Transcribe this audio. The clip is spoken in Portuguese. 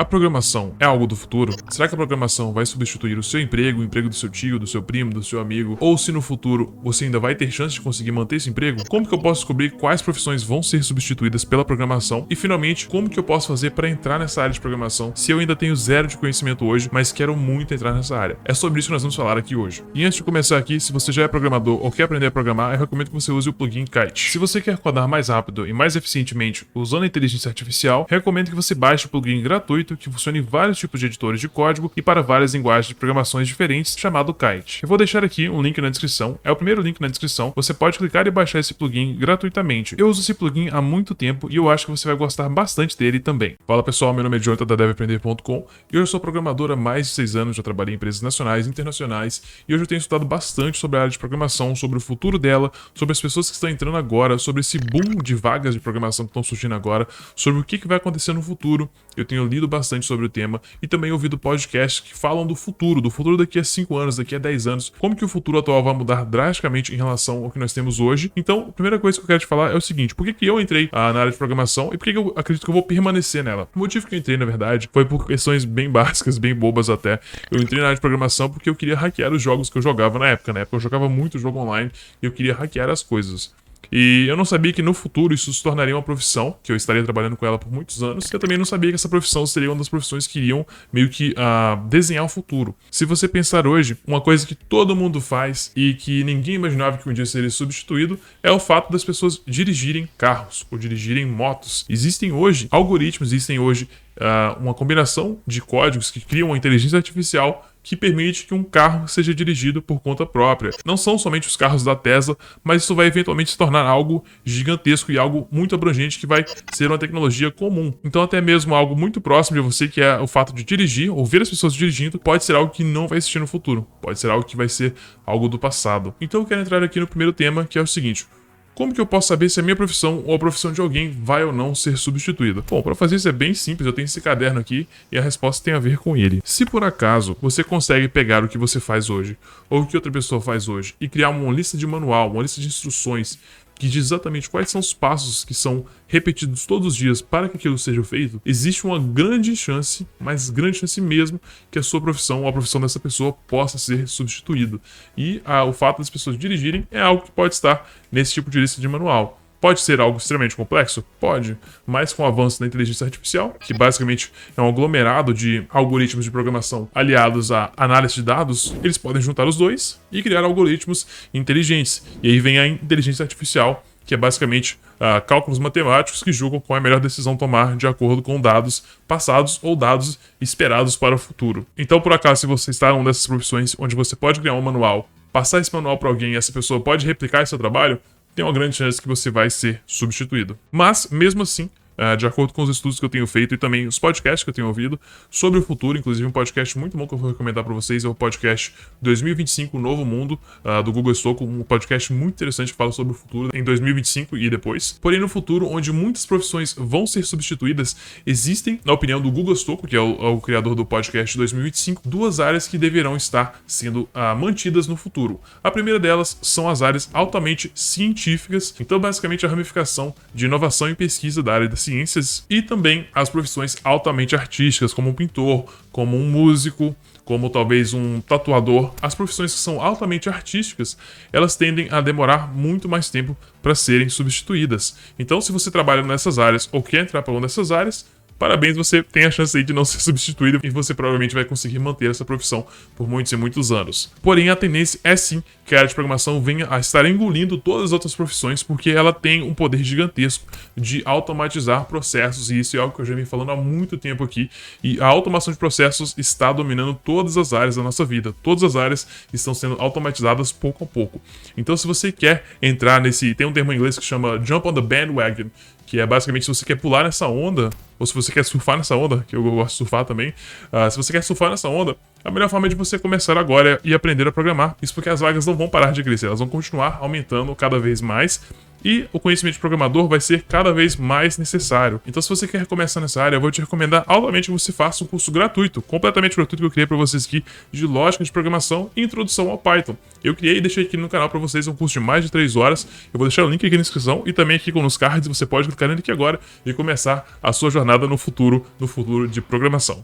A programação é algo do futuro? Será que a programação vai substituir o seu emprego, o emprego do seu tio, do seu primo, do seu amigo? Ou se no futuro você ainda vai ter chance de conseguir manter esse emprego? Como que eu posso descobrir quais profissões vão ser substituídas pela programação? E finalmente, como que eu posso fazer para entrar nessa área de programação se eu ainda tenho zero de conhecimento hoje, mas quero muito entrar nessa área? É sobre isso que nós vamos falar aqui hoje. E antes de começar aqui, se você já é programador ou quer aprender a programar, eu recomendo que você use o plugin Kite. Se você quer codar mais rápido e mais eficientemente usando a inteligência artificial, recomendo que você baixe o plugin gratuito gratuito que funciona em vários tipos de editores de código e para várias linguagens de programações diferentes, chamado Kite. Eu vou deixar aqui um link na descrição, é o primeiro link na descrição, você pode clicar e baixar esse plugin gratuitamente. Eu uso esse plugin há muito tempo e eu acho que você vai gostar bastante dele também. Fala pessoal, meu nome é Jonathan da devaprender.com e eu sou programador há mais de seis anos, já trabalhei em empresas nacionais e internacionais e hoje eu tenho estudado bastante sobre a área de programação, sobre o futuro dela, sobre as pessoas que estão entrando agora, sobre esse boom de vagas de programação que estão surgindo agora, sobre o que vai acontecer no futuro. Eu tenho lido bastante bastante sobre o tema e também ouvido podcasts que falam do futuro, do futuro daqui a 5 anos, daqui a 10 anos, como que o futuro atual vai mudar drasticamente em relação ao que nós temos hoje. Então, a primeira coisa que eu quero te falar é o seguinte: por que, que eu entrei ah, na área de programação e por que, que eu acredito que eu vou permanecer nela? O motivo que eu entrei, na verdade, foi por questões bem básicas, bem bobas até. Eu entrei na área de programação porque eu queria hackear os jogos que eu jogava na época. Na época eu jogava muito jogo online e eu queria hackear as coisas. E eu não sabia que no futuro isso se tornaria uma profissão, que eu estaria trabalhando com ela por muitos anos. Eu também não sabia que essa profissão seria uma das profissões que iriam meio que uh, desenhar o futuro. Se você pensar hoje, uma coisa que todo mundo faz e que ninguém imaginava que um dia seria substituído é o fato das pessoas dirigirem carros ou dirigirem motos. Existem hoje algoritmos, existem hoje uh, uma combinação de códigos que criam uma inteligência artificial que permite que um carro seja dirigido por conta própria. Não são somente os carros da Tesla, mas isso vai eventualmente se tornar algo gigantesco e algo muito abrangente que vai ser uma tecnologia comum. Então, até mesmo algo muito próximo de você, que é o fato de dirigir, ou ver as pessoas dirigindo, pode ser algo que não vai existir no futuro. Pode ser algo que vai ser algo do passado. Então, eu quero entrar aqui no primeiro tema, que é o seguinte: como que eu posso saber se a minha profissão ou a profissão de alguém vai ou não ser substituída? Bom, para fazer isso é bem simples, eu tenho esse caderno aqui e a resposta tem a ver com ele. Se por acaso você consegue pegar o que você faz hoje ou o que outra pessoa faz hoje e criar uma lista de manual, uma lista de instruções que diz exatamente quais são os passos que são repetidos todos os dias para que aquilo seja feito, existe uma grande chance, mas grande chance mesmo, que a sua profissão ou a profissão dessa pessoa possa ser substituída. E ah, o fato das pessoas dirigirem é algo que pode estar nesse tipo de lista de manual. Pode ser algo extremamente complexo? Pode, mas com o avanço da inteligência artificial, que basicamente é um aglomerado de algoritmos de programação aliados à análise de dados, eles podem juntar os dois e criar algoritmos inteligentes. E aí vem a inteligência artificial, que é basicamente uh, cálculos matemáticos que julgam qual é a melhor decisão tomar de acordo com dados passados ou dados esperados para o futuro. Então, por acaso, se você está em uma dessas profissões onde você pode criar um manual, passar esse manual para alguém e essa pessoa pode replicar esse seu trabalho, tem uma grande chance que você vai ser substituído. Mas, mesmo assim, uh, de acordo com os estudos que eu tenho feito e também os podcasts que eu tenho ouvido sobre o futuro, inclusive um podcast muito bom que eu vou recomendar para vocês é o podcast 2025 Novo Mundo, uh, do Google Stocco, um podcast muito interessante que fala sobre o futuro em 2025 e depois. Porém, no futuro, onde muitas profissões vão ser substituídas, existem, na opinião do Google Stocco, que é o, é o criador do podcast 2025, duas áreas que deverão estar sendo uh, mantidas no futuro. A primeira delas são as áreas altamente científicas, então basicamente a ramificação de inovação e pesquisa da área da ciência ciências e também as profissões altamente artísticas, como um pintor, como um músico, como talvez um tatuador. As profissões que são altamente artísticas, elas tendem a demorar muito mais tempo para serem substituídas. Então, se você trabalha nessas áreas ou quer entrar para uma dessas áreas, parabéns, você tem a chance aí de não ser substituído e você provavelmente vai conseguir manter essa profissão por muitos e muitos anos. Porém, a tendência é sim que a área de programação venha a estar engolindo todas as outras profissões porque ela tem um poder gigantesco de automatizar processos e isso é algo que eu já venho falando há muito tempo aqui e a automação de processos está dominando todas as áreas da nossa vida. Todas as áreas estão sendo automatizadas pouco a pouco. Então, se você quer entrar nesse, tem um termo em inglês que chama jump on the bandwagon, que é basicamente se você quer pular nessa onda, ou se você quer surfar nessa onda, que eu gosto de surfar também, uh, se você quer surfar nessa onda, a melhor forma é de você começar agora e aprender a programar. Isso porque as vagas não vão parar de crescer, elas vão continuar aumentando cada vez mais. E o conhecimento de programador vai ser cada vez mais necessário. Então, se você quer começar nessa área, eu vou te recomendar altamente que você faça um curso gratuito, completamente gratuito que eu criei para vocês aqui de lógica de programação e introdução ao Python. Eu criei e deixei aqui no canal para vocês um curso de mais de 3 horas. Eu vou deixar o link aqui na descrição e também aqui nos cards. Você pode clicar nele aqui agora e começar a sua jornada no futuro, no futuro de programação.